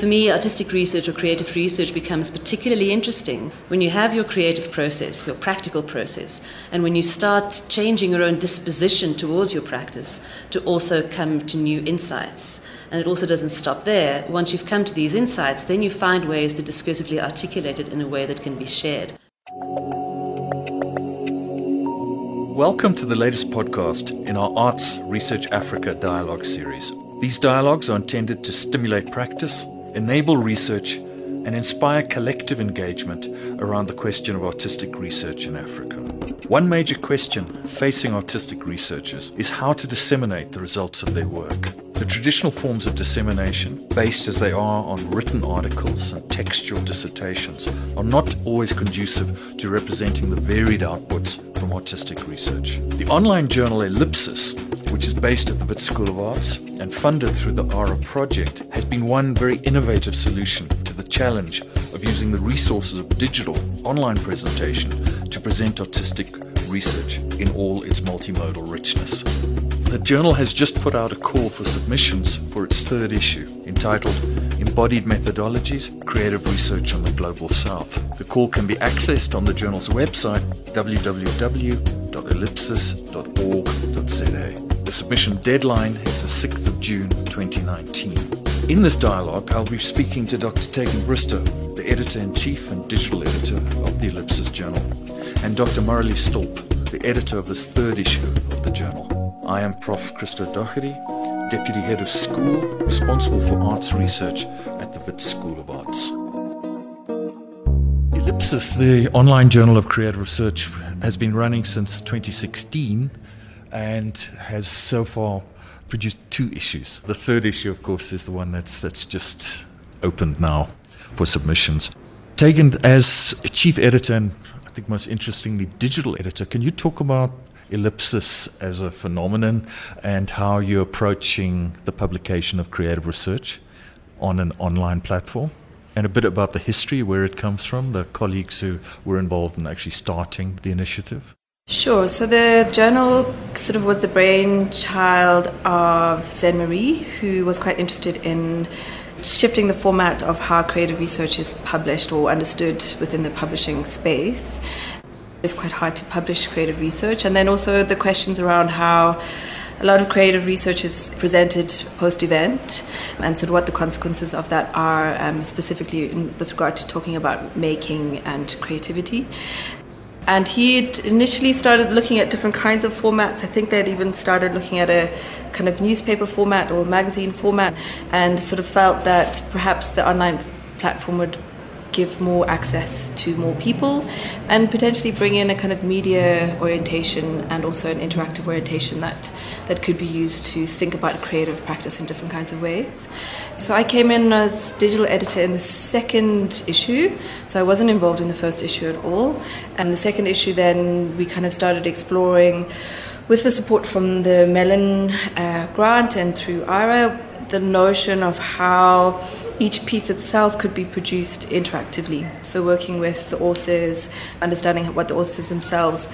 For me, artistic research or creative research becomes particularly interesting when you have your creative process, your practical process, and when you start changing your own disposition towards your practice to also come to new insights. And it also doesn't stop there. Once you've come to these insights, then you find ways to discursively articulate it in a way that can be shared. Welcome to the latest podcast in our Arts Research Africa dialogue series. These dialogues are intended to stimulate practice, enable research, and inspire collective engagement around the question of artistic research in Africa. One major question facing artistic researchers is how to disseminate the results of their work. The traditional forms of dissemination, based as they are on written articles and textual dissertations, are not always conducive to representing the varied outputs from artistic research. The online journal Ellipsis, which is based at the Wits School of Arts and funded through the ARA project, has been one very innovative solution to the challenge of using the resources of digital online presentation to present artistic research in all its multimodal richness. The journal has just put out a call for submissions for its third issue, entitled Embodied Methodologies Creative Research on the Global South. The call can be accessed on the journal's website, www.ellipsis.org.za. The submission deadline is the 6th of June 2019. In this dialogue, I'll be speaking to Dr. Tegan Bristow, the editor in chief and digital editor of the Ellipsis Journal, and Dr. Mareli Stolp, the editor of this third issue of the journal. I am Prof. Christo Doherty, Deputy Head of School, responsible for arts research at the Wits School of Arts. Ellipsis, the online journal of creative research, has been running since 2016 and has so far produced two issues. The third issue, of course, is the one that's, that's just opened now for submissions. Tegan as chief editor and I think most interestingly, digital editor, can you talk about ellipsis as a phenomenon and how you're approaching the publication of creative research on an online platform and a bit about the history where it comes from the colleagues who were involved in actually starting the initiative Sure. So the journal sort of was the brainchild of Zen Marie, who was quite interested in shifting the format of how creative research is published or understood within the publishing space. It's quite hard to publish creative research. And then also the questions around how a lot of creative research is presented post event and sort of what the consequences of that are, um, specifically in, with regard to talking about making and creativity. And he initially started looking at different kinds of formats. I think they'd even started looking at a kind of newspaper format or magazine format and sort of felt that perhaps the online platform would give more access to more people and potentially bring in a kind of media orientation and also an interactive orientation that, that could be used to think about creative practice in different kinds of ways. So I came in as digital editor in the second issue, so I wasn't involved in the first issue at all. And the second issue, then we kind of started exploring with the support from the Mellon uh, grant and through ARA, the notion of how each piece itself could be produced interactively. So, working with the authors, understanding what the authors themselves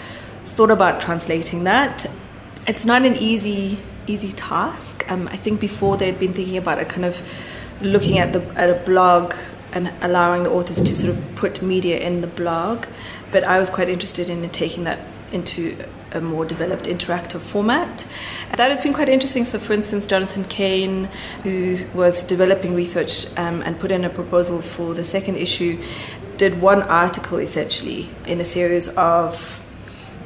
thought about translating that. It's not an easy easy task. Um, I think before they'd been thinking about it, kind of looking at the at a blog and allowing the authors to sort of put media in the blog. But I was quite interested in taking that into a more developed interactive format. That has been quite interesting. So, for instance, Jonathan Kane, who was developing research um, and put in a proposal for the second issue, did one article essentially in a series of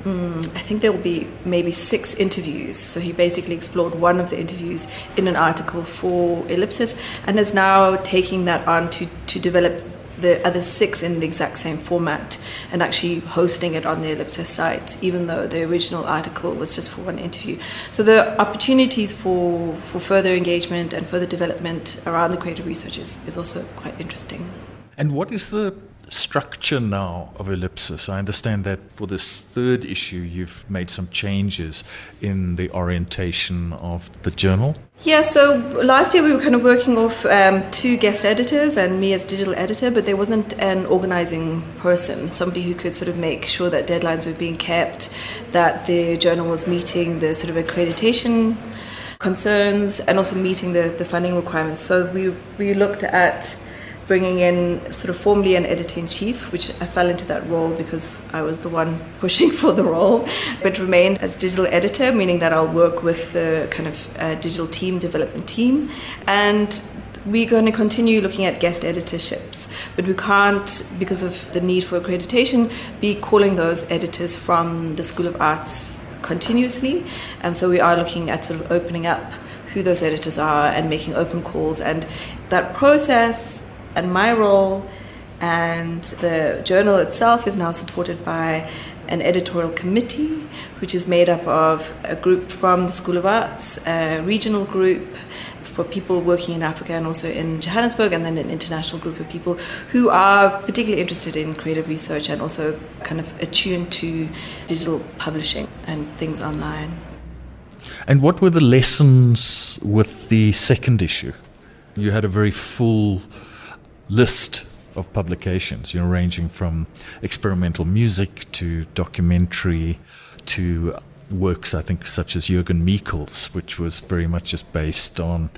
hmm, I think there will be maybe six interviews. So he basically explored one of the interviews in an article for Ellipsis and is now taking that on to, to develop the other six in the exact same format and actually hosting it on the Ellipsis site, even though the original article was just for one interview. So the opportunities for, for further engagement and further development around the creative research is, is also quite interesting. And what is the structure now of Ellipsis? I understand that for this third issue, you've made some changes in the orientation of the journal. Yeah, so last year we were kind of working off um, two guest editors and me as digital editor, but there wasn't an organizing person, somebody who could sort of make sure that deadlines were being kept, that the journal was meeting the sort of accreditation concerns and also meeting the, the funding requirements. So we, we looked at bringing in sort of formally an editor in chief, which I fell into that role because I was the one pushing for the role, but remained as digital editor, meaning that I'll work with the kind of uh, digital team, development team. And we're going to continue looking at guest editorships, but we can't, because of the need for accreditation, be calling those editors from the School of Arts continuously. Um, so we are looking at sort of opening up who those editors are and making open calls. And that process and my role and the journal itself is now supported by an editorial committee, which is made up of a group from the School of Arts, a regional group, for people working in Africa and also in Johannesburg, and then an international group of people who are particularly interested in creative research and also kind of attuned to digital publishing and things online. And what were the lessons with the second issue? You had a very full list of publications, you know, ranging from experimental music to documentary to works, I think, such as Jürgen Michels, which was very much just based on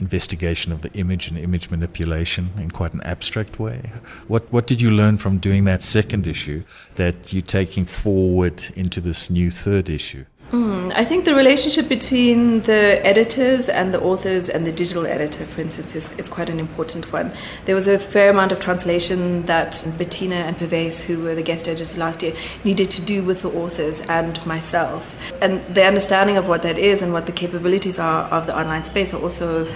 investigation of the image and image manipulation in quite an abstract way. What what did you learn from doing that second issue that you're taking forward into this new third issue? Mm, I think the relationship between the editors and the authors and the digital editor, for instance, is, is quite an important one. There was a fair amount of translation that Bettina and Pervez, who were the guest editors last year, needed to do with the authors and myself. And the understanding of what that is and what the capabilities are of the online space are also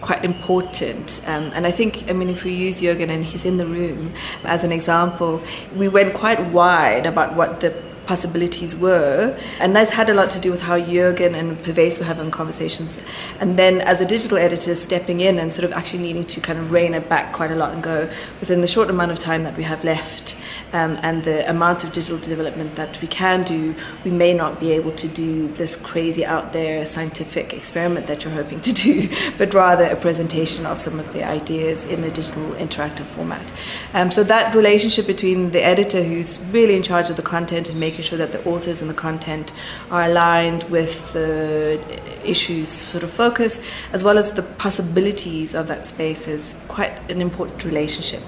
quite important. Um, and I think, I mean, if we use Jürgen and he's in the room as an example, we went quite wide about what the possibilities were. And that's had a lot to do with how Jurgen and Pervez were having conversations. And then as a digital editor, stepping in and sort of actually needing to kind of rein it back quite a lot and go within the short amount of time that we have left um, and the amount of digital development that we can do, we may not be able to do this crazy out there scientific experiment that you're hoping to do, but rather a presentation of some of the ideas in a digital interactive format. Um, so that relationship between the editor, who's really in charge of the content and making sure that the authors and the content are aligned with the issues sort of focus, as well as the possibilities of that space, is quite an important relationship.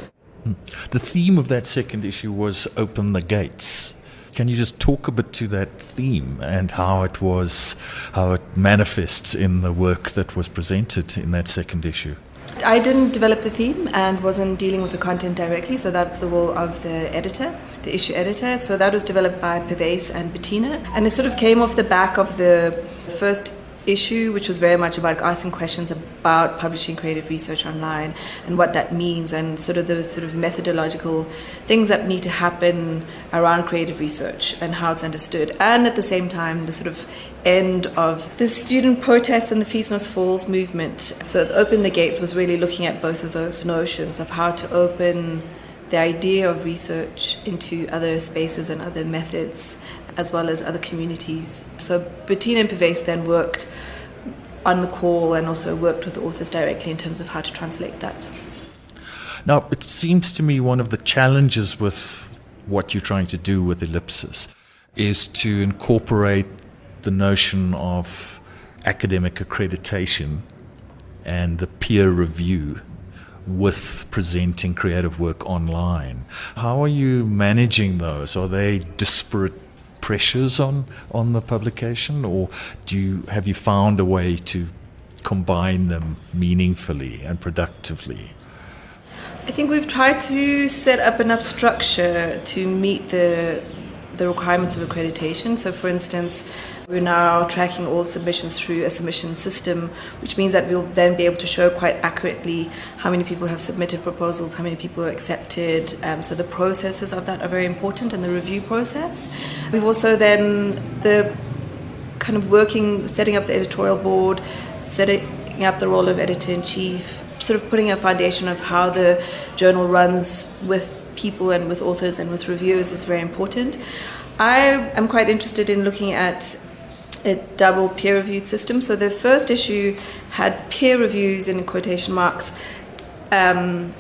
Hmm. The theme of that second issue was Open the Gates. Can you just talk a bit to that theme and how it was, how it manifests in the work that was presented in that second issue? I didn't develop the theme and wasn't dealing with the content directly, so that's the role of the editor, the issue editor. So that was developed by Pervez and Bettina, and it sort of came off the back of the first issue, which was very much about asking questions about publishing creative research online and what that means, and sort of the sort of methodological things that need to happen around creative research and how it's understood, and at the same time the sort of end of the student protests and the Fees Must Falls movement. So, Open the Gates was really looking at both of those notions of how to open the idea of research into other spaces and other methods as well as other communities. So Bettina and Pervez then worked on the call and also worked with the authors directly in terms of how to translate that. Now, it seems to me one of the challenges with what you're trying to do with Ellipsis is to incorporate the notion of academic accreditation and the peer review with presenting creative work online. How are you managing those? Are they disparate pressures on on the publication, or do you have you found a way to combine them meaningfully and productively? I think we've tried to set up enough structure to meet the the requirements of accreditation. So, for instance, we're now tracking all submissions through a submission system, which means that we'll then be able to show quite accurately how many people have submitted proposals, how many people are accepted. Um, so the processes of that are very important and the review process. We've also then the kind of working, setting up the editorial board, setting up the role of editor in chief, sort of putting a foundation of how the journal runs with people and with authors and with reviewers is very important. I am quite interested in looking at a double peer reviewed system. So the first issue had peer reviews in quotation marks um,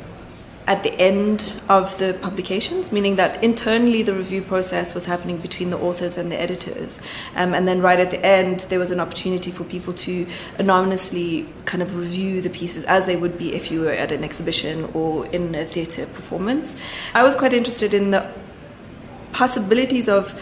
at the end of the publications, meaning that internally the review process was happening between the authors and the editors. Um, and then right at the end, there was an opportunity for people to anonymously kind of review the pieces as they would be if you were at an exhibition or in a theatre performance. I was quite interested in the possibilities of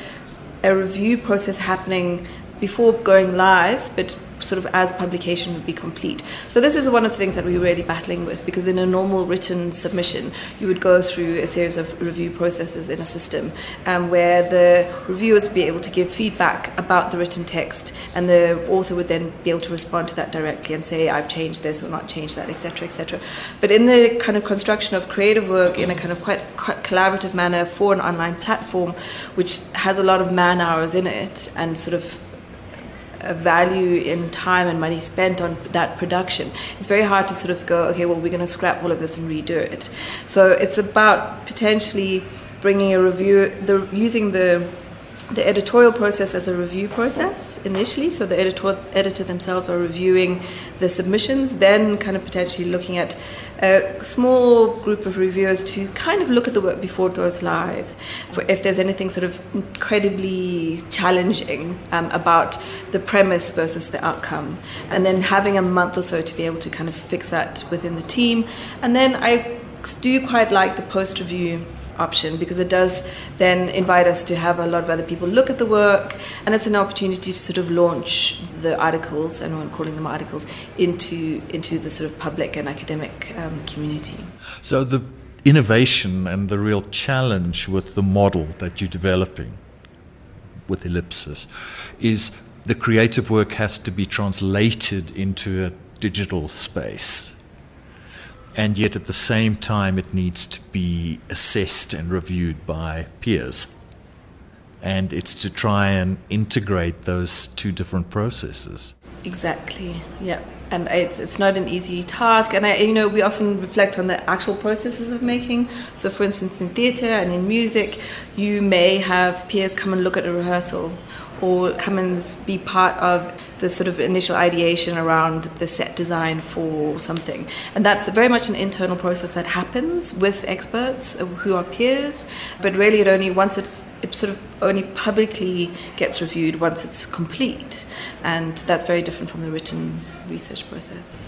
a review process happening before going live, but sort of as publication would be complete. So this is one of the things that we're really battling with because in a normal written submission, you would go through a series of review processes in a system um, where the reviewers would be able to give feedback about the written text and the author would then be able to respond to that directly and say, I've changed this or not changed that, etc., etc. But in the kind of construction of creative work in a kind of quite, quite collaborative manner for an online platform, which has a lot of man hours in it and sort of value in time and money spent on that production, it's very hard to sort of go, okay, well, we're going to scrap all of this and redo it. So it's about potentially bringing a review, the, using the the editorial process as a review process initially. So the editor, editor themselves are reviewing the submissions, then kind of potentially looking at a small group of reviewers to kind of look at the work before it goes live. If there's anything sort of incredibly challenging um, about the premise versus the outcome, and then having a month or so to be able to kind of fix that within the team. And then I do quite like the post review option because it does then invite us to have a lot of other people look at the work and it's an opportunity to sort of launch the articles and I'm calling them articles into into the sort of public and academic um, community. So the innovation and the real challenge with the model that you're developing with Ellipsis is the creative work has to be translated into a digital space and yet at the same time it needs to be assessed and reviewed by peers. And it's to try and integrate those two different processes. Exactly. Yeah, and it's it's not an easy task. And I, you know, we often reflect on the actual processes of making. So, for instance, in theatre and in music, you may have peers come and look at a rehearsal, or come and be part of the sort of initial ideation around the set design for something. And that's very much an internal process that happens with experts who are peers, but really it only once it's it sort of only publicly gets reviewed once it's complete. And that's very different from the written research process.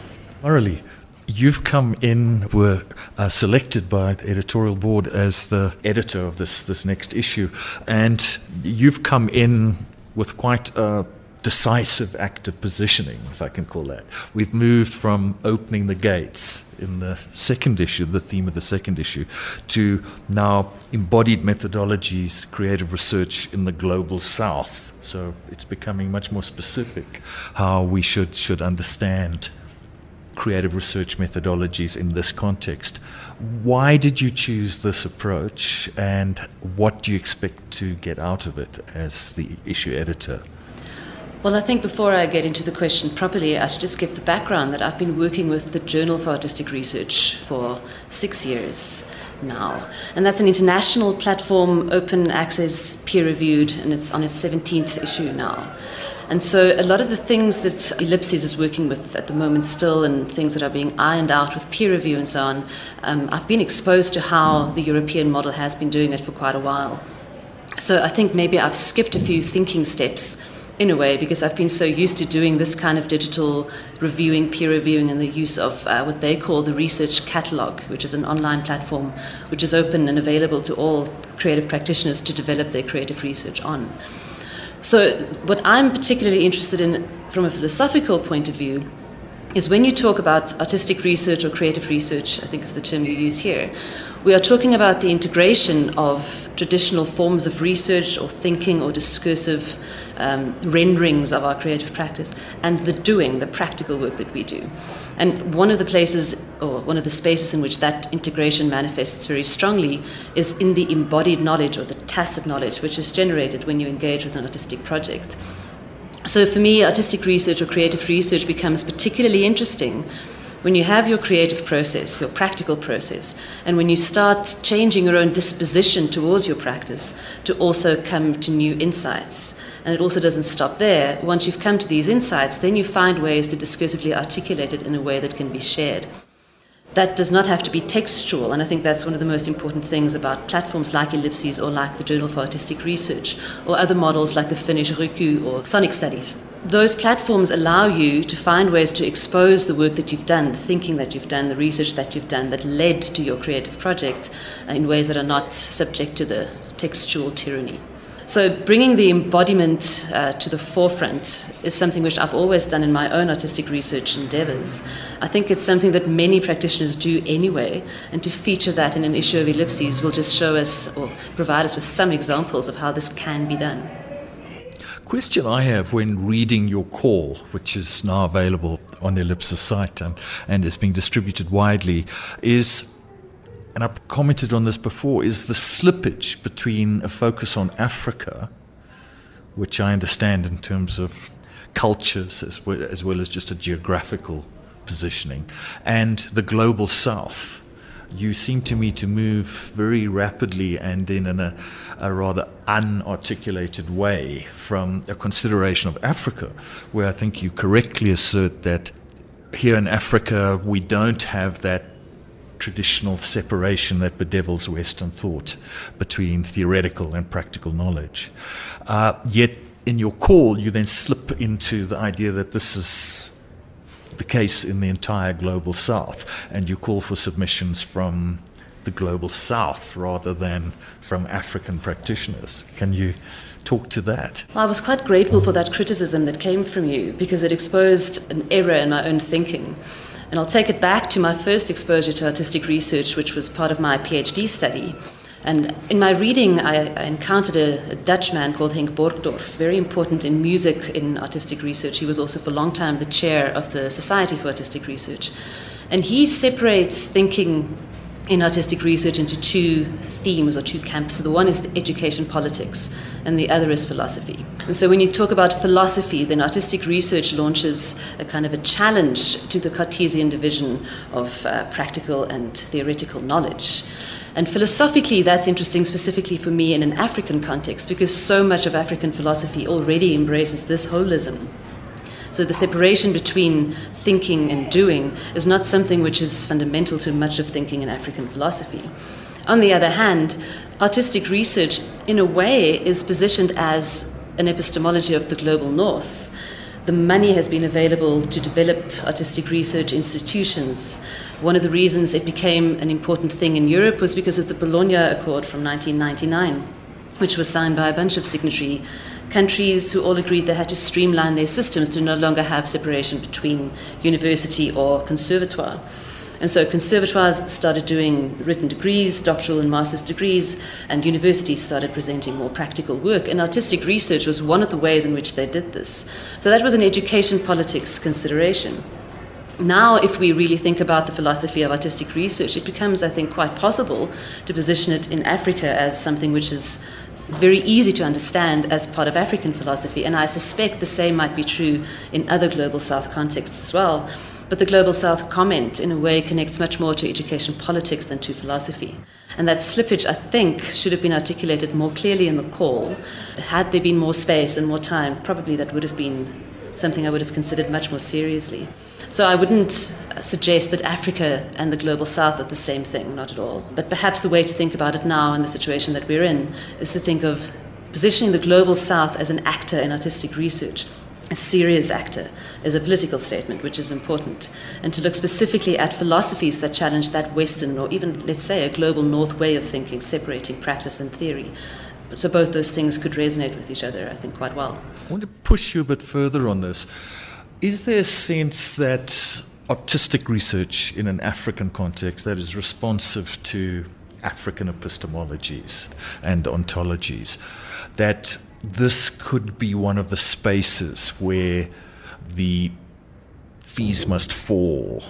Mareli, You've come in, were uh, selected by the editorial board as the editor of this, this next issue, and you've come in with quite a decisive act of positioning, if I can call that. We've moved from opening the gates in the second issue, the theme of the second issue, to now embodied methodologies, creative research in the global south. So it's becoming much more specific how we should, should understand creative research methodologies in this context. Why did you choose this approach, and what do you expect to get out of it as the issue editor? Well, I think before I get into the question properly, I should just give the background that I've been working with the Journal for Artistic Research for six years now. And that's an international platform, open access, peer reviewed, and it's on its 17th issue now. And so a lot of the things that Ellipsis is working with at the moment still, and things that are being ironed out with peer review and so on, um, I've been exposed to how the European model has been doing it for quite a while. So I think maybe I've skipped a few thinking steps in a way because I've been so used to doing this kind of digital reviewing, peer reviewing, and the use of uh, what they call the research catalog, which is an online platform which is open and available to all creative practitioners to develop their creative research on. So, what I'm particularly interested in from a philosophical point of view is when you talk about artistic research or creative research, I think is the term you use here, we are talking about the integration of traditional forms of research or thinking or discursive um, renderings of our creative practice and the doing, the practical work that we do. And one of the places, or one of the spaces in which that integration manifests very strongly, is in the embodied knowledge or the tacit knowledge which is generated when you engage with an artistic project. So for me, artistic research or creative research becomes particularly interesting when you have your creative process, your practical process, and when you start changing your own disposition towards your practice to also come to new insights. And it also doesn't stop there. Once you've come to these insights, then you find ways to discursively articulate it in a way that can be shared. That does not have to be textual, and I think that's one of the most important things about platforms like Ellipses or like the Journal for Artistic Research or other models like the Finnish Ruukku or Sonic Studies. Those platforms allow you to find ways to expose the work that you've done, the thinking that you've done, the research that you've done that led to your creative project in ways that are not subject to the textual tyranny. So, bringing the embodiment uh, to the forefront is something which I've always done in my own artistic research endeavors. I think it's something that many practitioners do anyway, and to feature that in an issue of Ellipses will just show us or provide us with some examples of how this can be done. Question I have when reading your call, which is now available on the Ellipsis site and, and is being distributed widely, is and I've commented on this before, is the slippage between a focus on Africa, which I understand in terms of cultures as well as, well as just a geographical positioning, and the global south. You seem to me to move very rapidly and in a, a rather unarticulated way from a consideration of Africa, where I think you correctly assert that here in Africa we don't have that traditional separation that bedevils Western thought between theoretical and practical knowledge. Uh, yet, in your call, you then slip into the idea that this is the case in the entire global south, and you call for submissions from the global south rather than from African practitioners. Can you talk to that? Well, I was quite grateful for that criticism that came from you because it exposed an error in my own thinking. And I'll take it back to my first exposure to artistic research, which was part of my PhD study. And in my reading, I, I encountered a, a, Dutch man called Henk Borgdorff, very important in music in artistic research. He was also for a long time the chair of the Society for Artistic Research. And he separates thinking in artistic research into two themes or two camps. The one is education politics, and the other is philosophy. And so, when you talk about philosophy, then artistic research launches a kind of a challenge to the Cartesian division of uh, practical and theoretical knowledge. And philosophically, that's interesting specifically for me in an African context because so much of African philosophy already embraces this holism. So the separation between thinking and doing is not something which is fundamental to much of thinking in African philosophy. On the other hand, artistic research, in a way, is positioned as an epistemology of the global north. The money has been available to develop artistic research institutions. One of the reasons it became an important thing in Europe was because of the Bologna Accord from 1999, which was signed by a bunch of signatory countries who all agreed they had to streamline their systems to no longer have separation between university or conservatoire. And so conservatoires started doing written degrees, doctoral and master's degrees, and universities started presenting more practical work. And artistic research was one of the ways in which they did this. So that was an education politics consideration. Now, if we really think about the philosophy of artistic research, it becomes, I think, quite possible to position it in Africa as something which is very easy to understand as part of African philosophy, and I suspect the same might be true in other global south contexts as well. But the global south comment, in a way, connects much more to education politics than to philosophy. And that slippage, I think, should have been articulated more clearly in the call. Had there been more space and more time, probably that would have been something I would have considered much more seriously. So I wouldn't suggest that Africa and the global south are the same thing, not at all. But perhaps the way to think about it now in the situation that we're in is to think of positioning the global south as an actor in artistic research. A serious actor is a political statement, which is important, and to look specifically at philosophies that challenge that Western or even, let's say, a global North way of thinking, separating practice and theory. So both those things could resonate with each other, I think, quite well. I want to push you a bit further on this. Is there a sense that artistic research in an African context that is responsive to African epistemologies and ontologies, that this could be one of the spaces where the fees must fall,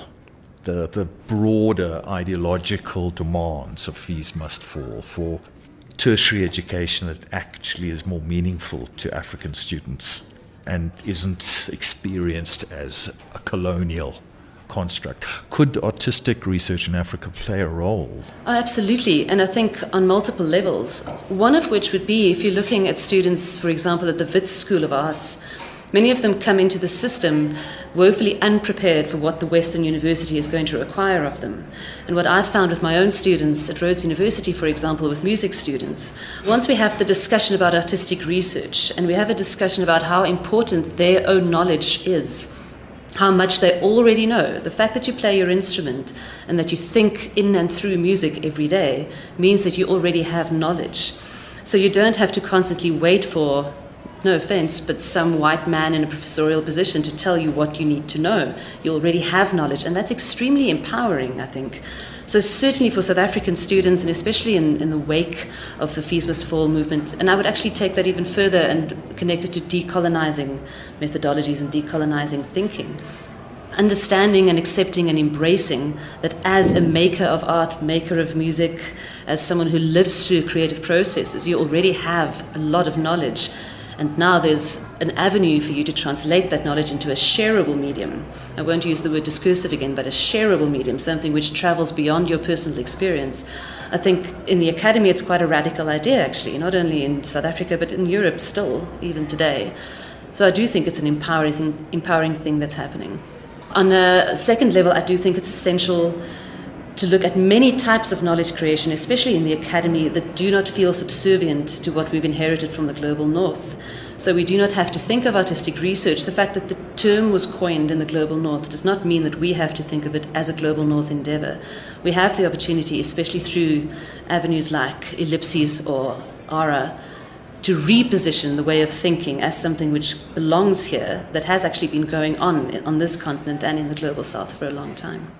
the, the broader ideological demands of fees must fall for tertiary education that actually is more meaningful to African students and isn't experienced as a colonial construct. Could artistic research in Africa play a role? Oh, absolutely, and I think on multiple levels. One of which would be if you're looking at students, for example, at the Wits School of Arts, Many of them come into the system woefully unprepared for what the Western University is going to require of them. And what I've found with my own students at Rhodes University, for example, with music students, once we have the discussion about artistic research and we have a discussion about how important their own knowledge is, how much they already know. The fact that you play your instrument and that you think in and through music every day means that you already have knowledge. So you don't have to constantly wait for no offense, but some white man in a professorial position to tell you what you need to know. You already have knowledge, and that's extremely empowering, I think. So, certainly for South African students, and especially in, in the wake of the Fees Must Fall movement, and I would actually take that even further and connect it to decolonizing methodologies and decolonizing thinking. Understanding and accepting and embracing that as a maker of art, maker of music, as someone who lives through creative processes, you already have a lot of knowledge and now there's an avenue for you to translate that knowledge into a shareable medium. I won't use the word discursive again, but a shareable medium, something which travels beyond your personal experience. I think in the academy it's quite a radical idea, actually, not only in South Africa, but in Europe still, even today. So I do think it's an empowering empowering thing that's happening. On a second level, I do think it's essential to look at many types of knowledge creation, especially in the academy, that do not feel subservient to what we've inherited from the global north. So we do not have to think of artistic research. The fact that the term was coined in the global north does not mean that we have to think of it as a global north endeavor. We have the opportunity, especially through avenues like Ellipses or ARA, to reposition the way of thinking as something which belongs here, that has actually been going on on this continent and in the global south for a long time.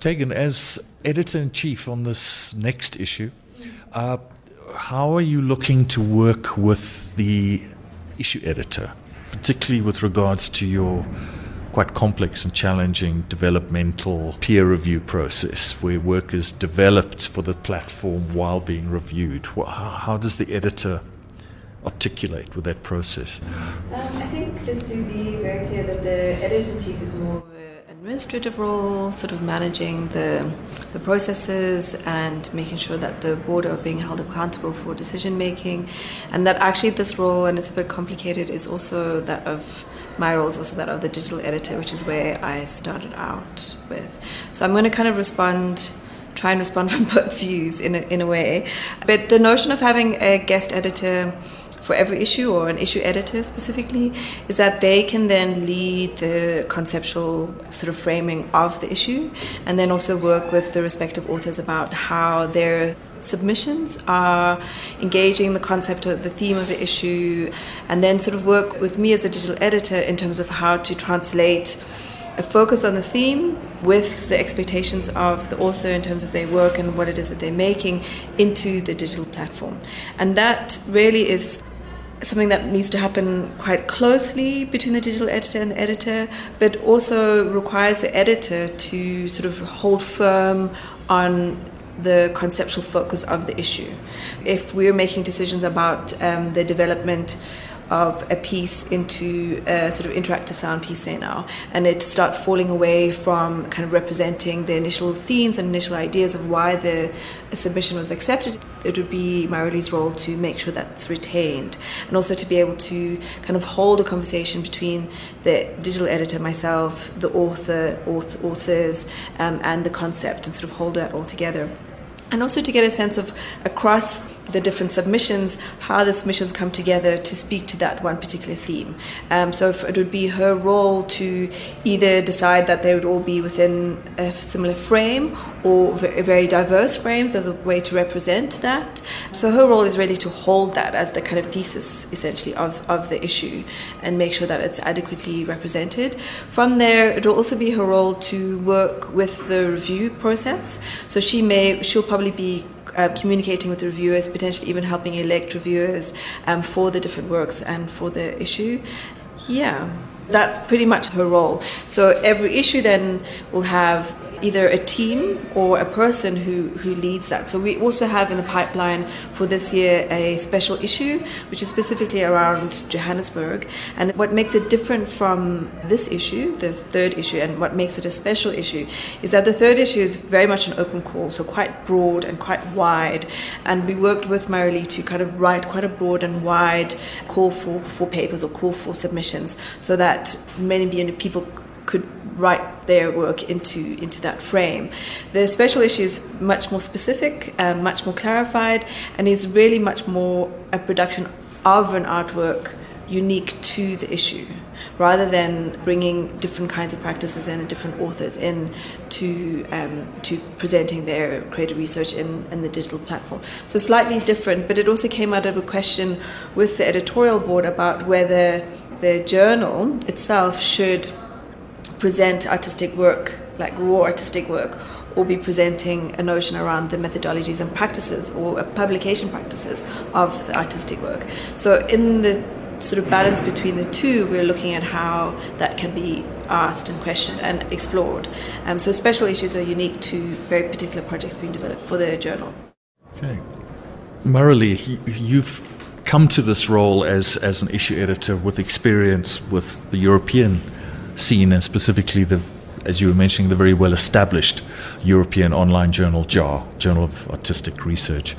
Tegan, as editor in chief on this next issue, uh, how are you looking to work with the issue editor, particularly with regards to your quite complex and challenging developmental peer review process where work is developed for the platform while being reviewed? How does the editor articulate with that process? Um, I think just to be very clear that the editor in chief is more administrative role, sort of managing the, the processes and making sure that the board are being held accountable for decision making. And that actually this role, and it's a bit complicated, is also that of my role is also that of the digital editor, which is where I started out with. So I'm going to kind of respond try and respond from both views in a, in a way. But the notion of having a guest editor for every issue or an issue editor specifically is that they can then lead the conceptual sort of framing of the issue and then also work with the respective authors about how their submissions are engaging the concept of the theme of the issue and then sort of work with me as a digital editor in terms of how to translate a focus on the theme with the expectations of the author in terms of their work and what it is that they're making into the digital platform. And that really is something that needs to happen quite closely between the digital editor and the editor, but also requires the editor to sort of hold firm on the conceptual focus of the issue. If we're making decisions about um, the development of a piece into a sort of interactive sound piece, now, and it starts falling away from kind of representing the initial themes and initial ideas of why the submission was accepted. It would be Mareli's role to make sure that's retained, and also to be able to kind of hold a conversation between the digital editor, myself, the author, author authors, um, and the concept, and sort of hold that all together and also to get a sense of across the different submissions how the submissions come together to speak to that one particular theme. Um, so it would be her role to either decide that they would all be within a similar frame or very diverse frames as a way to represent that. So her role is really to hold that as the kind of thesis essentially of, of the issue and make sure that it's adequately represented. From there, it will also be her role to work with the review process. So she may, she'll probably be uh, communicating with the reviewers, potentially even helping elect reviewers um, for the different works and for the issue. Yeah, that's pretty much her role. So every issue then will have either a team or a person who, who leads that. So we also have in the pipeline for this year a special issue, which is specifically around Johannesburg. And what makes it different from this issue, this third issue, and what makes it a special issue is that the third issue is very much an open call, so quite broad and quite wide. And we worked with Mareli to kind of write quite a broad and wide call for, for papers or call for submissions so that many people could write their work into into that frame. The special issue is much more specific, um, much more clarified, and is really much more a production of an artwork unique to the issue, rather than bringing different kinds of practices in and different authors in to um, to presenting their creative research in, in the digital platform. So slightly different, but it also came out of a question with the editorial board about whether the journal itself should present artistic work, like raw artistic work, or be presenting a notion around the methodologies and practices or publication practices of the artistic work. So, in the sort of balance between the two, we're looking at how that can be asked and questioned and explored. Um, so, special issues are unique to very particular projects being developed for the journal. Okay. Mareli, you've come to this role as, as an issue editor with experience with the European scene and specifically the as you were mentioning, the very well established European online journal, JAR, Journal of Artistic Research.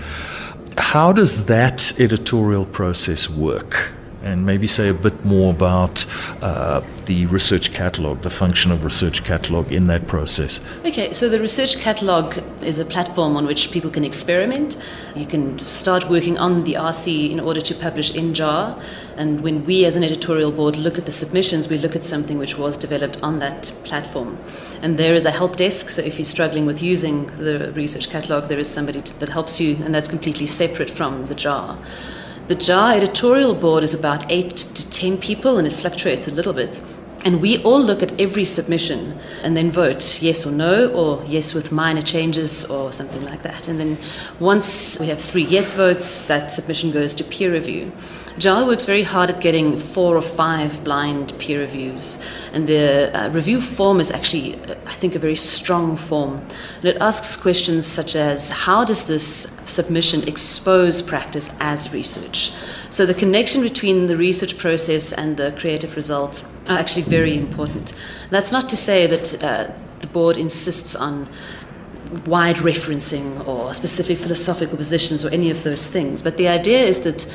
How does that editorial process work? And maybe say a bit more about uh, the research catalogue, the function of research catalogue in that process. Okay, so the research catalogue is a platform on which people can experiment. You can start working on the RC in order to publish in JAR. And when we, as an editorial board, look at the submissions, we look at something which was developed on that platform. And there is a help desk, so if you're struggling with using the research catalogue, there is somebody that helps you, and that's completely separate from the JAR. The JAR editorial board is about eight to ten people, and it fluctuates a little bit. And we all look at every submission and then vote yes or no, or yes with minor changes, or something like that. And then once we have three yes votes, that submission goes to peer review. JAR works very hard at getting four or five blind peer reviews. And the uh, review form is actually, uh, I think, a very strong form. And it asks questions such as how does this submission expose practice as research? So the connection between the research process and the creative result are actually very important. That's not to say that uh, the board insists on wide referencing or specific philosophical positions or any of those things, but the idea is that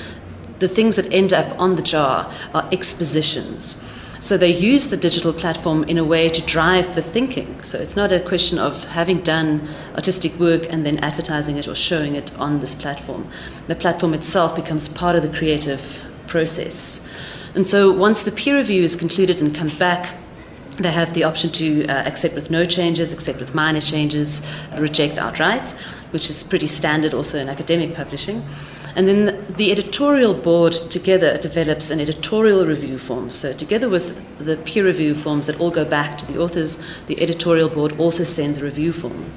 the things that end up on the JAR are expositions. So they use the digital platform in a way to drive the thinking. So it's not a question of having done artistic work and then advertising it or showing it on this platform. The platform itself becomes part of the creative process. And so once the peer review is concluded and comes back, they have the option to uh, accept with no changes, accept with minor changes, reject outright, which is pretty standard also in academic publishing. And then the editorial board together develops an editorial review form. So, together with the peer review forms that all go back to the authors, the editorial board also sends a review form.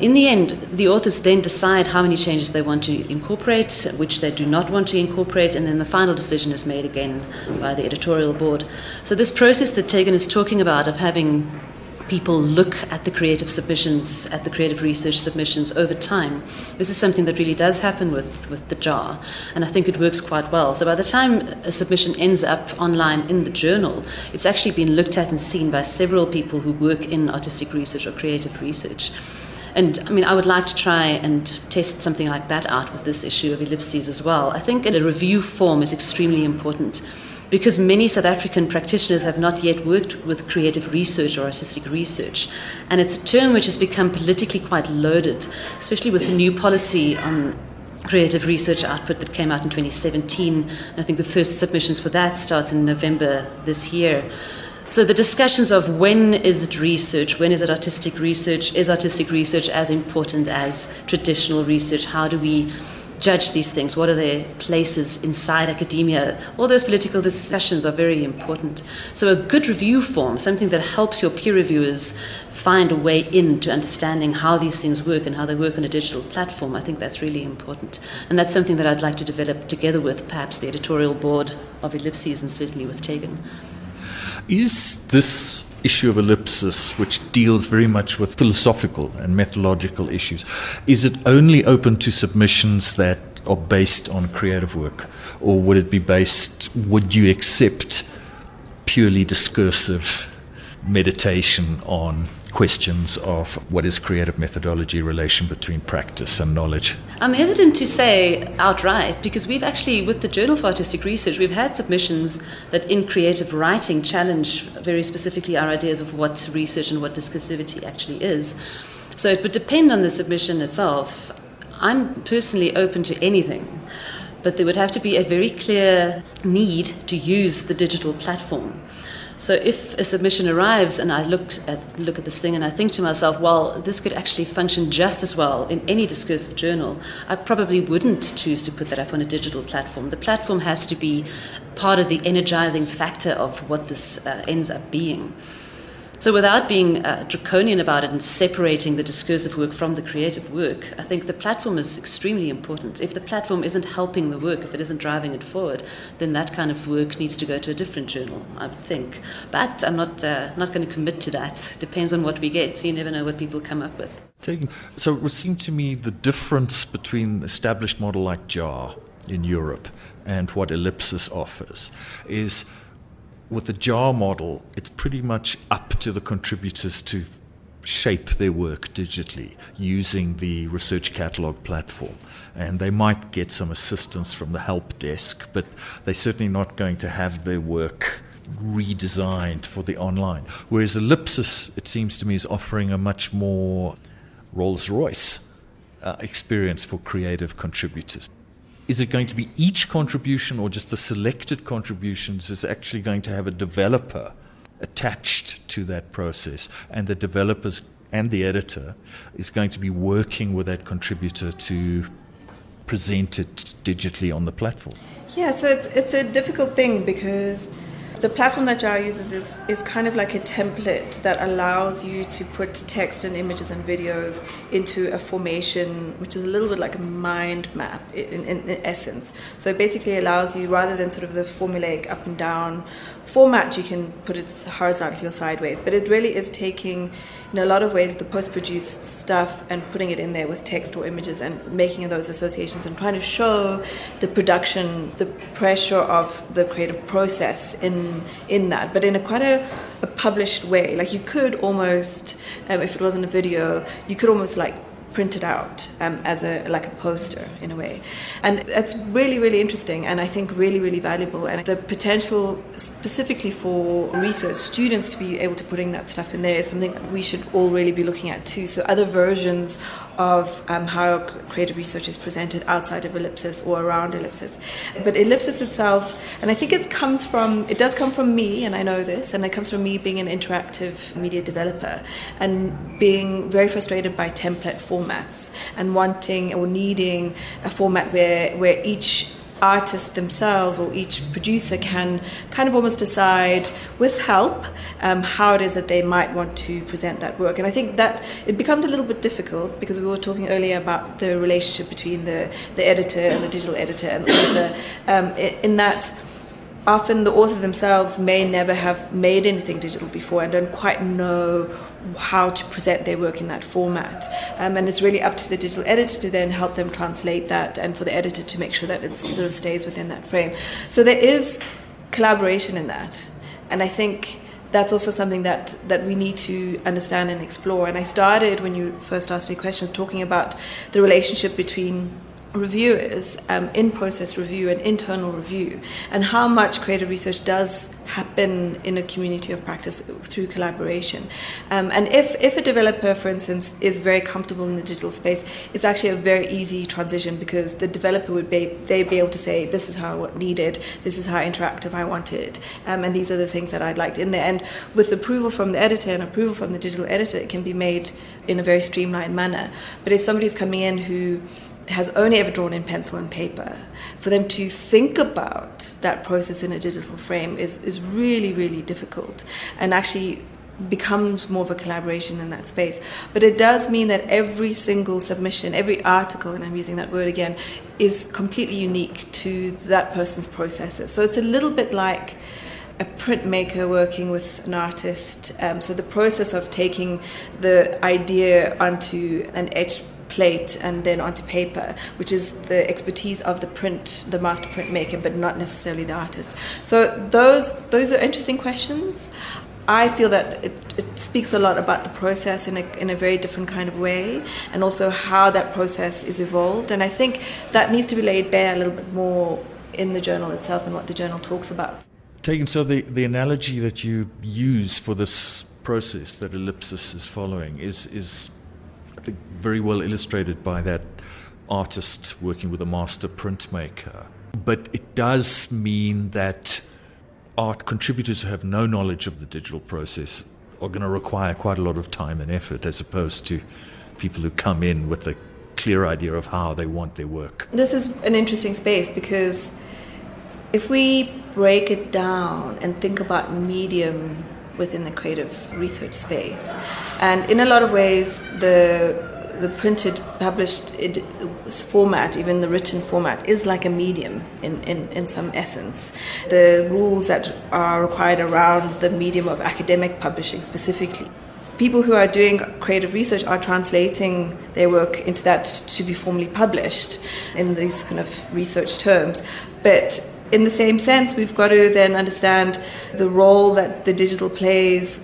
In the end, the authors then decide how many changes they want to incorporate, which they do not want to incorporate, and then the final decision is made again by the editorial board. So, this process that Tegan is talking about of having people look at the creative submissions, at the creative research submissions over time. This is something that really does happen with, with the JAR, and I think it works quite well. So by the time a submission ends up online in the journal, it's actually been looked at and seen by several people who work in artistic research or creative research. And I mean, I would like to try and test something like that out with this issue of ellipses as well. I think a review form is extremely important because many South African practitioners have not yet worked with creative research or artistic research. And it's a term which has become politically quite loaded, especially with the new policy on creative research output that came out in 2017. I think the first submissions for that starts in November this year. So the discussions of when is it research, when is it artistic research, is artistic research as important as traditional research? How do we judge these things? What are their places inside academia? All those political discussions are very important. So, a good review form, something that helps your peer reviewers find a way into understanding how these things work and how they work on a digital platform, I think that's really important. And that's something that I'd like to develop together with perhaps the editorial board of Ellipses and certainly with Tegan. Is this issue of ellipsis, which deals very much with philosophical and methodological issues, is it only open to submissions that are based on creative work, or would it be based? Would you accept purely discursive meditation on questions of what is creative methodology relation between practice and knowledge? I'm hesitant to say outright because we've actually, with the Journal for Artistic Research, we've had submissions that in creative writing challenge very specifically our ideas of what research and what discursivity actually is. So it would depend on the submission itself. I'm personally open to anything, but there would have to be a very clear need to use the digital platform. So if a submission arrives and I look at, look at this thing and I think to myself, well, this could actually function just as well in any discursive journal, I probably wouldn't choose to put that up on a digital platform. The platform has to be part of the energizing factor of what this uh, ends up being. So, without being uh, draconian about it and separating the discursive work from the creative work, I think the platform is extremely important. If the platform isn't helping the work, if it isn't driving it forward, then that kind of work needs to go to a different journal, I would think. But I'm not, uh, not going to commit to that. It Depends on what we get. So you never know what people come up with. So, it would seem to me the difference between established model like JAR in Europe and what Ellipsis offers is with the JAR model, it's pretty much up to the contributors to shape their work digitally using the research catalog platform. And they might get some assistance from the help desk, but they're certainly not going to have their work redesigned for the online. Whereas Ellipsis, it seems to me, is offering a much more Rolls Royce uh, experience for creative contributors is it going to be each contribution or just the selected contributions is actually going to have a developer attached to that process? And the developers and the editor is going to be working with that contributor to present it digitally on the platform. Yeah so it's it's a difficult thing because the platform that JAR uses is, is kind of like a template that allows you to put text and images and videos into a formation which is a little bit like a mind map in, in, in essence. So it basically allows you, rather than sort of the formulaic up and down format, you can put it horizontally or sideways. But it really is taking, in a lot of ways, the post produced stuff and putting it in there with text or images and making those associations and trying to show the production, the pressure of the creative process in, in that, but in a quite a, a published way. Like you could almost, um, if it wasn't a video, you could almost like printed out um, as a like a poster in a way. And that's really really interesting and i think really really valuable. And the potential specifically for research students to be able to putting that stuff in there is something we should all really be looking at too. So other versions of um, how creative research is presented outside of ellipsis or around ellipsis. But ellipsis itself and i think it comes from it does come from me and i know this and it comes from me being an interactive media developer and being very frustrated by template formats and wanting or needing a format where where each artists themselves or each producer can kind of almost decide with help um, how it is that they might want to present that work. And I think that it becomes a little bit difficult because we were talking earlier about the relationship between the, the editor and the digital editor and the author um, in that often the author themselves may never have made anything digital before and don't quite know how to present their work in that format. Um, and it's really up to the digital editor to then help them translate that and for the editor to make sure that it sort of stays within that frame. So there is collaboration in that. And I think that's also something that, that we need to understand and explore. And I started, when you first asked me questions, talking about the relationship between reviewers um, in process review and internal review, and how much creative research does happen in a community of practice through collaboration. Um, and if, if a developer, for instance, is very comfortable in the digital space, it's actually a very easy transition because the developer would be they'd be able to say, this is how I need this is how interactive I want it, um, and these are the things that I'd like in there. And with approval from the editor and approval from the digital editor, it can be made in a very streamlined manner. But if somebody's coming in who has only ever drawn in pencil and paper, for them to think about that process in a digital frame is, is really, really difficult and actually becomes more of a collaboration in that space. But it does mean that every single submission, every article, and I'm using that word again, is completely unique to that person's processes. So it's a little bit like a printmaker working with an artist. Um, so the process of taking the idea onto an etched plate and then onto paper, which is the expertise of the print, the master printmaker, but not necessarily the artist. So those those are interesting questions. I feel that it, it, speaks a lot about the process in a, in a very different kind of way, and also how that process is evolved. And I think that needs to be laid bare a little bit more in the journal itself and what the journal talks about. Taken, so the, the analogy that you use for this process that ellipsis is following is, is, think, very well illustrated by that artist working with a master printmaker. But it does mean that art contributors who have no knowledge of the digital process are going to require quite a lot of time and effort as opposed to people who come in with a clear idea of how they want their work. This is an interesting space because if we break it down and think about medium within the creative research space, and in a lot of ways, the the printed, published format, even the written format, is like a medium in, in, in some essence. The rules that are required around the medium of academic publishing specifically people who are doing creative research are translating their work into that to be formally published in these kind of research terms. But in the same sense, we've got to then understand the role that the digital plays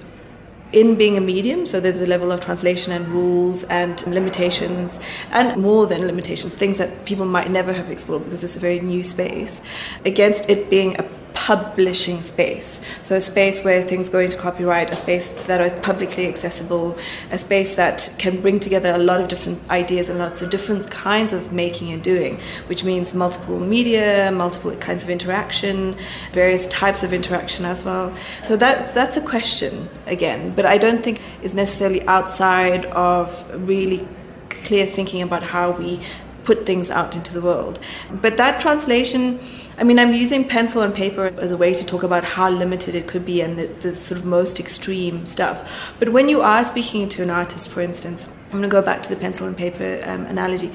in being a medium, so there's a level of translation and rules and limitations, and more than limitations, things that people might never have explored because it's a very new space, against it being a publishing space. So, a space where things go into copyright, a space that is publicly accessible, a space that can bring together a lot of different ideas and lots of different kinds of making and doing, which means multiple media, multiple kinds of interaction, various types of interaction as well. So, that, that's a question again, but I don't think is necessarily outside of really clear thinking about how we put things out into the world. But that translation I mean, I'm using pencil and paper as a way to talk about how limited it could be and the, the sort of most extreme stuff. But when you are speaking to an artist, for instance, I'm going to go back to the pencil and paper um, analogy.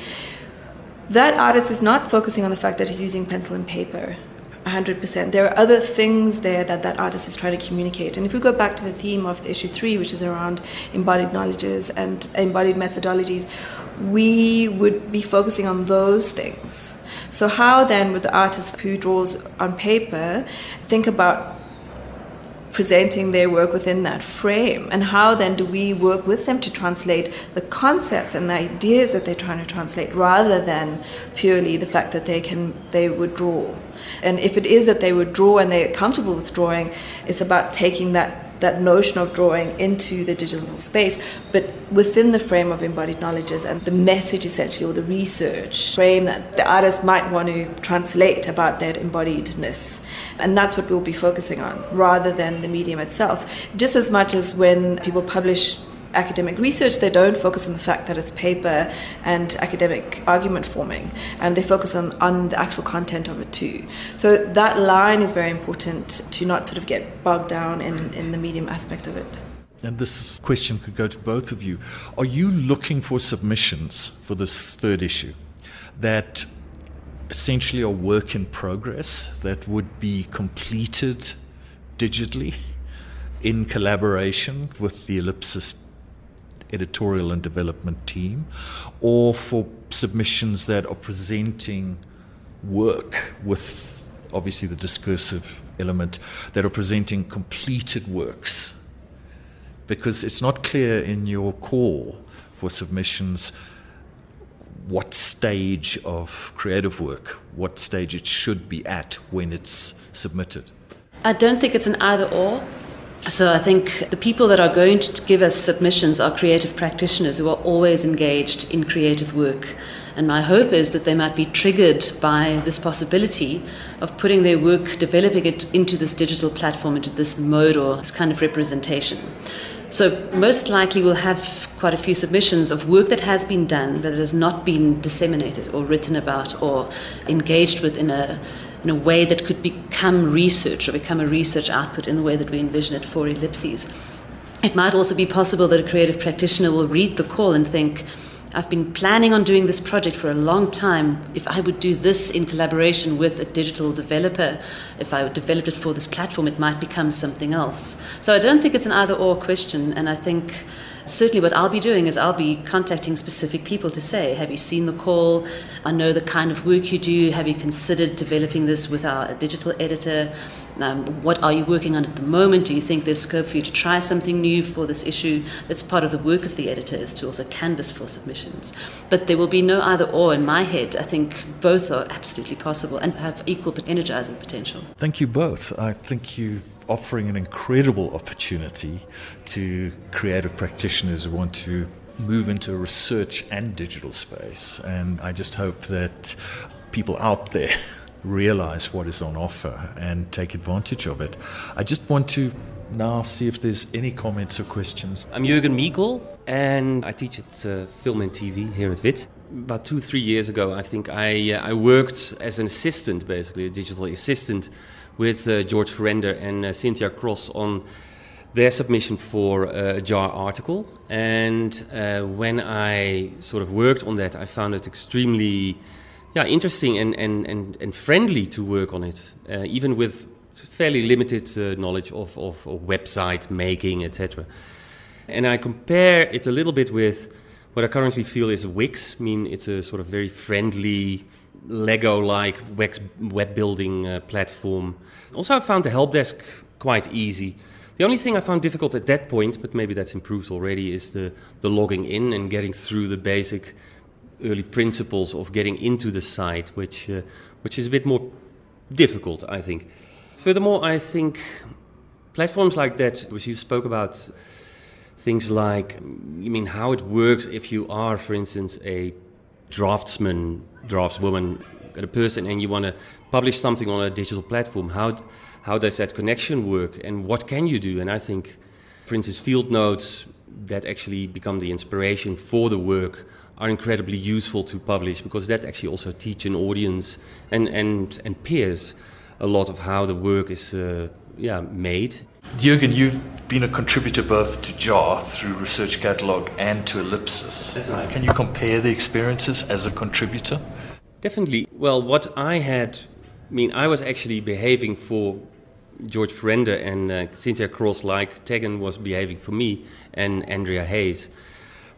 That artist is not focusing on the fact that he's using pencil and paper 100%. There are other things there that that artist is trying to communicate. And if we go back to the theme of the issue three, which is around embodied knowledges and embodied methodologies, we would be focusing on those things so, how then would the artist who draws on paper think about presenting their work within that frame? And how then do we work with them to translate the concepts and the ideas that they're trying to translate rather than purely the fact that they can they would draw? And if it is that they would draw and they're comfortable with drawing, it's about taking that that notion of drawing into the digital space, but within the frame of embodied knowledges and the message essentially, or the research frame that the artist might want to translate about that embodiedness. And that's what we'll be focusing on rather than the medium itself. Just as much as when people publish academic research, they don't focus on the fact that it's paper and academic argument forming, and they focus on, on the actual content of it too. So that line is very important to not sort of get bogged down in, in the medium aspect of it. And this question could go to both of you. Are you looking for submissions for this third issue that essentially are work in progress that would be completed digitally in collaboration with the Ellipsis editorial and development team, or for submissions that are presenting work with obviously the discursive element that are presenting completed works. Because it's not clear in your call for submissions what stage of creative work, what stage it should be at when it's submitted. I don't think it's an either or. So I think the people that are going to give us submissions are creative practitioners who are always engaged in creative work. And my hope is that they might be triggered by this possibility of putting their work, developing it into this digital platform, into this mode or this kind of representation. So, most likely, we'll have quite a few submissions of work that has been done, but it has not been disseminated or written about or engaged with in a in a way that could become research or become a research output in the way that we envision it for ellipsis. It might also be possible that a creative practitioner will read the call and think, I've been planning on doing this project for a long time. If I would do this in collaboration with a digital developer, if I developed it for this platform, it might become something else. So I don't think it's an either or question, and I think certainly what I'll be doing is I'll be contacting specific people to say, have you seen the call? I know the kind of work you do. Have you considered developing this with our digital editor? Um, what are you working on at the moment? Do you think there's scope for you to try something new for this issue? That's part of the work of the editor is to also canvass for submissions. But there will be no either or in my head. I think both are absolutely possible and have equal but energizing potential. Thank you both. I think you offering an incredible opportunity to creative practitioners who want to move into a research and digital space. And I just hope that people out there realize what is on offer and take advantage of it. I just want to now see if there's any comments or questions. I'm Jürgen Meekel, and I teach at uh, Film and TV here at WIT. About two, three years ago, I think I, uh, I worked as an assistant, basically, a digital assistant with uh, George Verender and uh, Cynthia Cross on their submission for uh, a JAR article. And uh, when I sort of worked on that, I found it extremely yeah, interesting and, and, and, and friendly to work on it, uh, even with fairly limited uh, knowledge of, of, of website making, etc. And I compare it a little bit with what I currently feel is Wix. I mean, it's a sort of very friendly, Lego like web building uh, platform. Also, I found the help desk quite easy. The only thing I found difficult at that point, but maybe that's improved already, is the, the logging in and getting through the basic early principles of getting into the site, which, uh, which is a bit more difficult, I think. Furthermore, I think platforms like that, which you spoke about, things like, I mean, how it works if you are, for instance, a draftsman, draftswoman, a person, and you want to publish something on a digital platform. How how does that connection work, and what can you do? And I think, for instance, field notes that actually become the inspiration for the work are incredibly useful to publish because that actually also teach an audience and and and peers a lot of how the work is uh, yeah made. Jürgen, you've been a contributor both to JAR through Research Catalog and to Ellipsis. Right. Can you compare the experiences as a contributor? Definitely. Well, what I had, I mean, I was actually behaving for George Verender and uh, Cynthia Cross like Tegan was behaving for me and Andrea Hayes,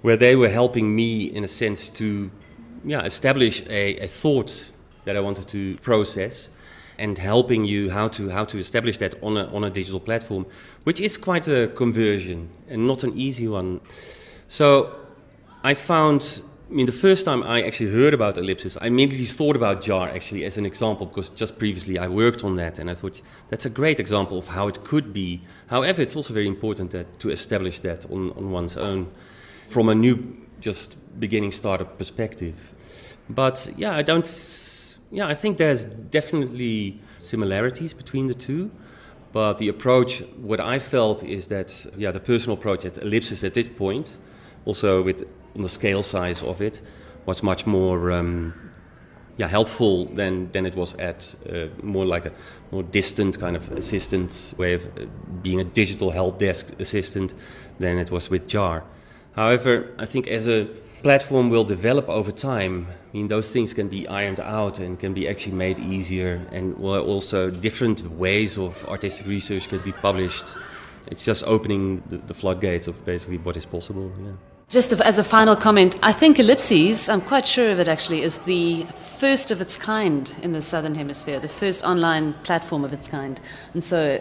where they were helping me, in a sense, to yeah, establish a, a thought that I wanted to process and helping you how to how to establish that on a on a digital platform, which is quite a conversion and not an easy one. So I found. I mean, the first time I actually heard about ellipsis, I immediately thought about JAR actually as an example because just previously I worked on that and I thought that's a great example of how it could be. However, it's also very important that to establish that on, on one's own from a new, just beginning startup perspective. But yeah, I don't yeah, I think there's definitely similarities between the two. But the approach, what I felt is that, yeah, the personal at Ellipsis at this point, also with on the scale size of it, was much more, um, yeah, helpful than than it was at uh, more like a more distant kind of assistant way of uh, being a digital help desk assistant than it was with JAR. However, I think as a platform will develop over time, I mean, those things can be ironed out and can be actually made easier, and also different ways of artistic research could be published. It's just opening the, the floodgates of basically what is possible. Yeah. Just as a final comment, I think Ellipsis, I'm quite sure of it actually, is the first of its kind in the Southern Hemisphere, the first online platform of its kind. And so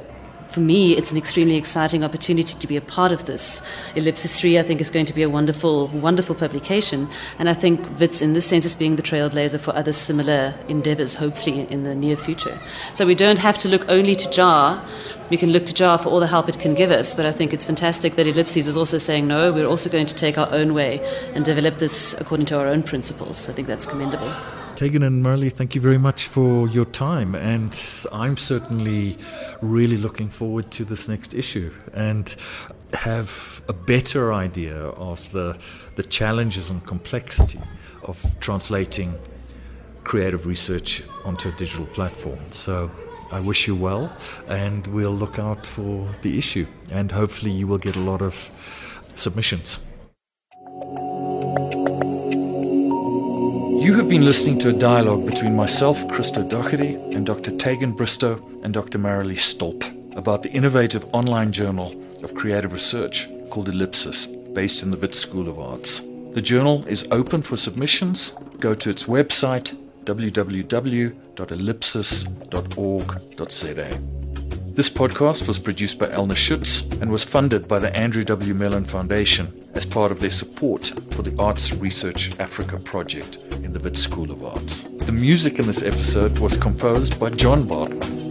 for me, it's an extremely exciting opportunity to be a part of this. Ellipsis 3, I think, is going to be a wonderful, wonderful publication. And I think Wits, in this sense, is being the trailblazer for other similar endeavors, hopefully, in the near future. So we don't have to look only to JAR. We can look to JAR for all the help it can give us. But I think it's fantastic that Ellipsis is also saying, no, we're also going to take our own way and develop this according to our own principles. I think that's commendable. Tegan and Mareli, thank you very much for your time. And I'm certainly really looking forward to this next issue and have a better idea of the, the challenges and complexity of translating creative research onto a digital platform. So I wish you well, and we'll look out for the issue. And hopefully, you will get a lot of submissions. You have been listening to a dialogue between myself, Christo Doherty, and Dr. Tegan Bristow and Dr. Mareli Stolp about the innovative online journal of creative research called Ellipsis, based in the Wits School of Arts. The journal is open for submissions. Go to its website www.ellipsis.org.za. This podcast was produced by Elna Schutz and was funded by the Andrew W. Mellon Foundation as part of their support for the Arts Research Africa project in the Wits School of Arts. The music in this episode was composed by John Barton.